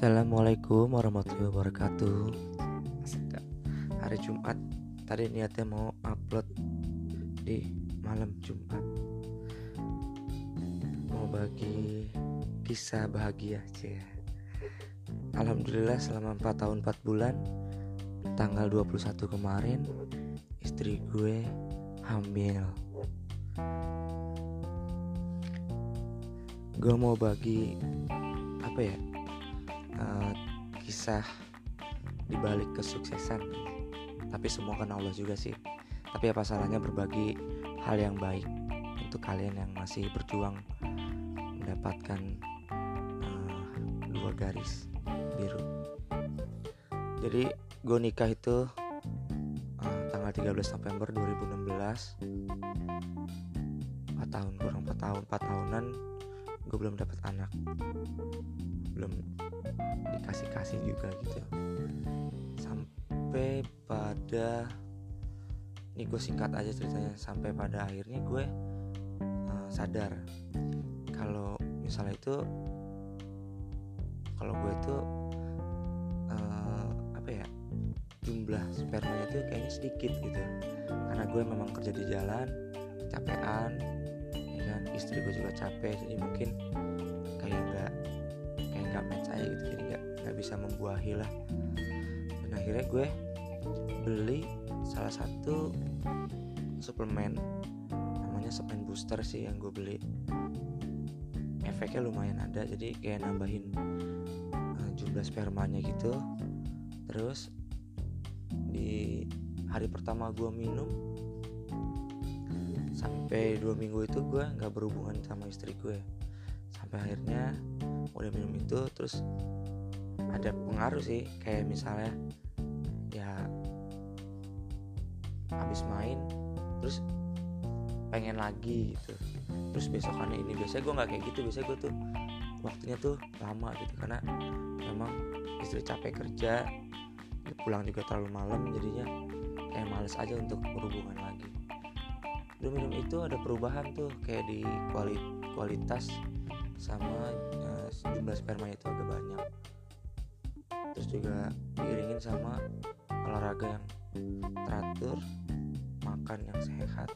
Assalamualaikum warahmatullahi wabarakatuh. Hari Jumat Tadi niatnya mau upload Di malam Jumat Mau bagi Kisah bahagia cie. Alhamdulillah selama 4 tahun 4 bulan Tanggal 21 kemarin Istri gue Hamil Gue mau bagi Apa ya kisah dibalik kesuksesan. Tapi semua kan Allah juga sih. Tapi apa salahnya berbagi hal yang baik untuk kalian yang masih berjuang mendapatkan uh, dua garis biru. Jadi gue nikah itu uh, tanggal 13 November 2016 4 tahun kurang 4 tahun 4 tahunan gue belum dapat anak. Belum dikasih-kasih juga gitu sampai pada ini gue singkat aja ceritanya. Sampai pada akhirnya gue uh, sadar kalau misalnya itu kalau gue itu uh, apa ya jumlah spermanya itu kayaknya sedikit gitu. Karena gue memang kerja di jalan capean ya istri gue juga capek jadi mungkin kayak nggak kayak nggak match aja gitu jadi nggak nggak bisa membuahi lah. Dan akhirnya gue beli salah satu suplemen namanya suplemen booster sih yang gue beli. Efeknya lumayan ada jadi kayak nambahin uh, jumlah spermanya gitu. Terus di hari pertama gue minum sampai dua minggu itu gue nggak berhubungan sama istri gue sampai akhirnya udah minum itu terus ada pengaruh sih. Kayak misalnya ya habis main terus pengen lagi gitu. Terus besokannya ini biasanya gue nggak kayak gitu. Biasanya gue tuh waktunya tuh lama gitu karena memang istri capek kerja pulang juga terlalu malam jadinya kayak males aja untuk berhubungan lagi minum itu ada perubahan tuh kayak di kualitas sama uh, jumlah sperma itu agak banyak. Terus juga diiringin sama olahraga yang teratur makan yang sehat.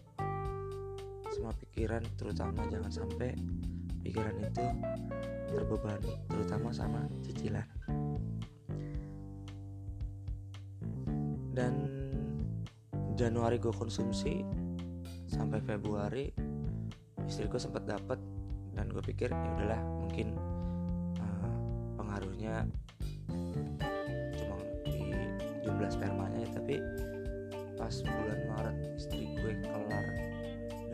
Semua pikiran terutama jangan sampai pikiran itu terbebani terutama sama cicilan. Dan Januari gue konsumsi sampai Februari istriku sempat dapat dan gue pikir ya udahlah mungkin uh, pengaruhnya cuma di jumlah spermanya ya tapi pas bulan Maret istri gue kelar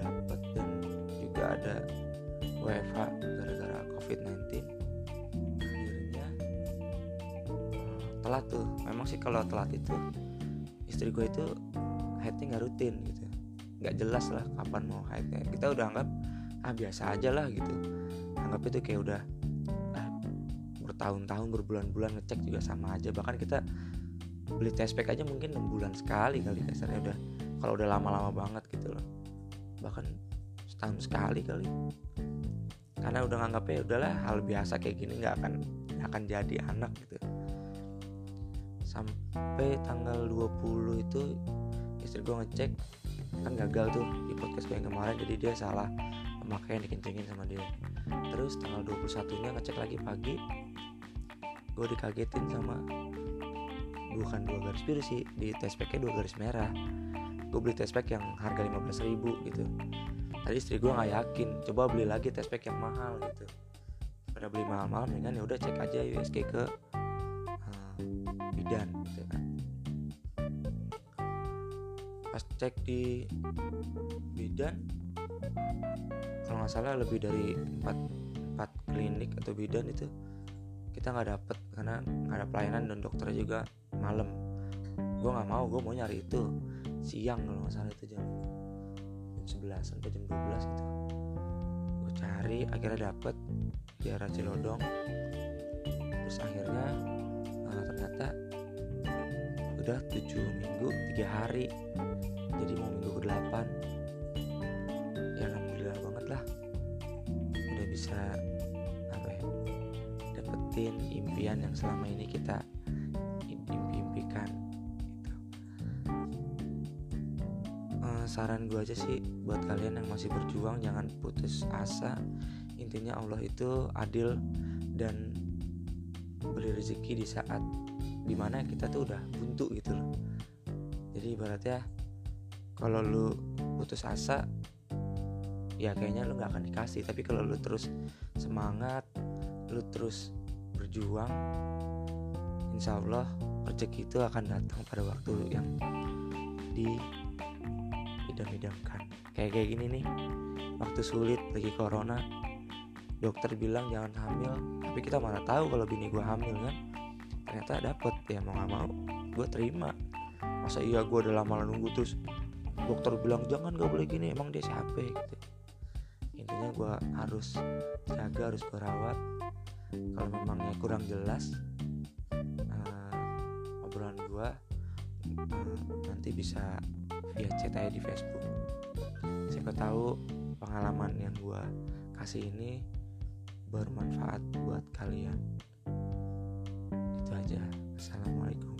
dapat dan juga ada WFH gara-gara COVID-19 akhirnya uh, telat tuh. Memang sih kalau telat itu istri gue itu headnya nggak rutin gitu nggak jelas lah kapan mau haidnya kita udah anggap ah biasa aja lah gitu. Anggap itu kayak udah ah, bertahun-tahun berbulan-bulan ngecek juga sama aja. Bahkan kita beli test pack aja mungkin enam bulan sekali kali kasarnya udah kalau udah lama-lama banget gitu loh. Bahkan setahun sekali kali. Karena udah nganggapnya udahlah hal biasa kayak gini nggak akan gak akan jadi anak gitu. Sampai tanggal 20 itu istri gue ngecek kan gagal tuh di podcast gue yang kemarin jadi dia salah pemakaian dikencengin sama dia. Terus tanggal 21 nya ngecek lagi pagi gue dikagetin sama bukan dua garis biru sih di tespeknya dua garis merah. Gue beli tespek yang harga 15 ribu gitu. Tadi istri gue nggak yakin coba beli lagi tespek yang mahal gitu. Pada beli mahal-mahal mendingan ya udah cek aja USG ke uh, bidan cek di bidan kalau nggak salah lebih dari 4, 4 klinik atau bidan itu kita nggak dapet karena nggak ada pelayanan dan dokternya juga malam. Gue nggak mau gue mau nyari itu siang kalau nggak salah itu jam jam 11 sampai jam 12 gitu. Gue cari akhirnya dapet di arah Cilodong. Terus akhirnya nah, ternyata udah 7 minggu 3 hari jadi mau minggu ke 8 ya alhamdulillah banget lah. Udah bisa apa ya dapetin impian yang selama ini kita impi-impikan gitu. uh, saran gue aja sih buat kalian yang masih berjuang jangan putus asa. Intinya Allah itu adil dan beri rezeki di saat di mana kita tuh udah buntu gitu loh. Jadi ibaratnya kalau lu putus asa ya kayaknya lu nggak akan dikasih. Tapi kalau lu terus semangat lu terus berjuang insya Allah rezeki itu akan datang pada waktu yang di idam-idamkan kayak kayak gini nih waktu sulit lagi corona dokter bilang jangan hamil tapi kita mana tahu kalau bini gue hamil kan? Ternyata dapet ya mau gak mau gue terima. Masa iya gue udah lama nunggu terus dokter bilang jangan gak boleh gini emang dia siapa? Gitu. Intinya gue harus jaga harus gue rawat kalau memangnya kurang jelas uh, obrolan gue uh, nanti bisa via chat aja di Facebook. Siapa tahu pengalaman yang gue kasih ini bermanfaat buat kalian. Itu aja. Assalamualaikum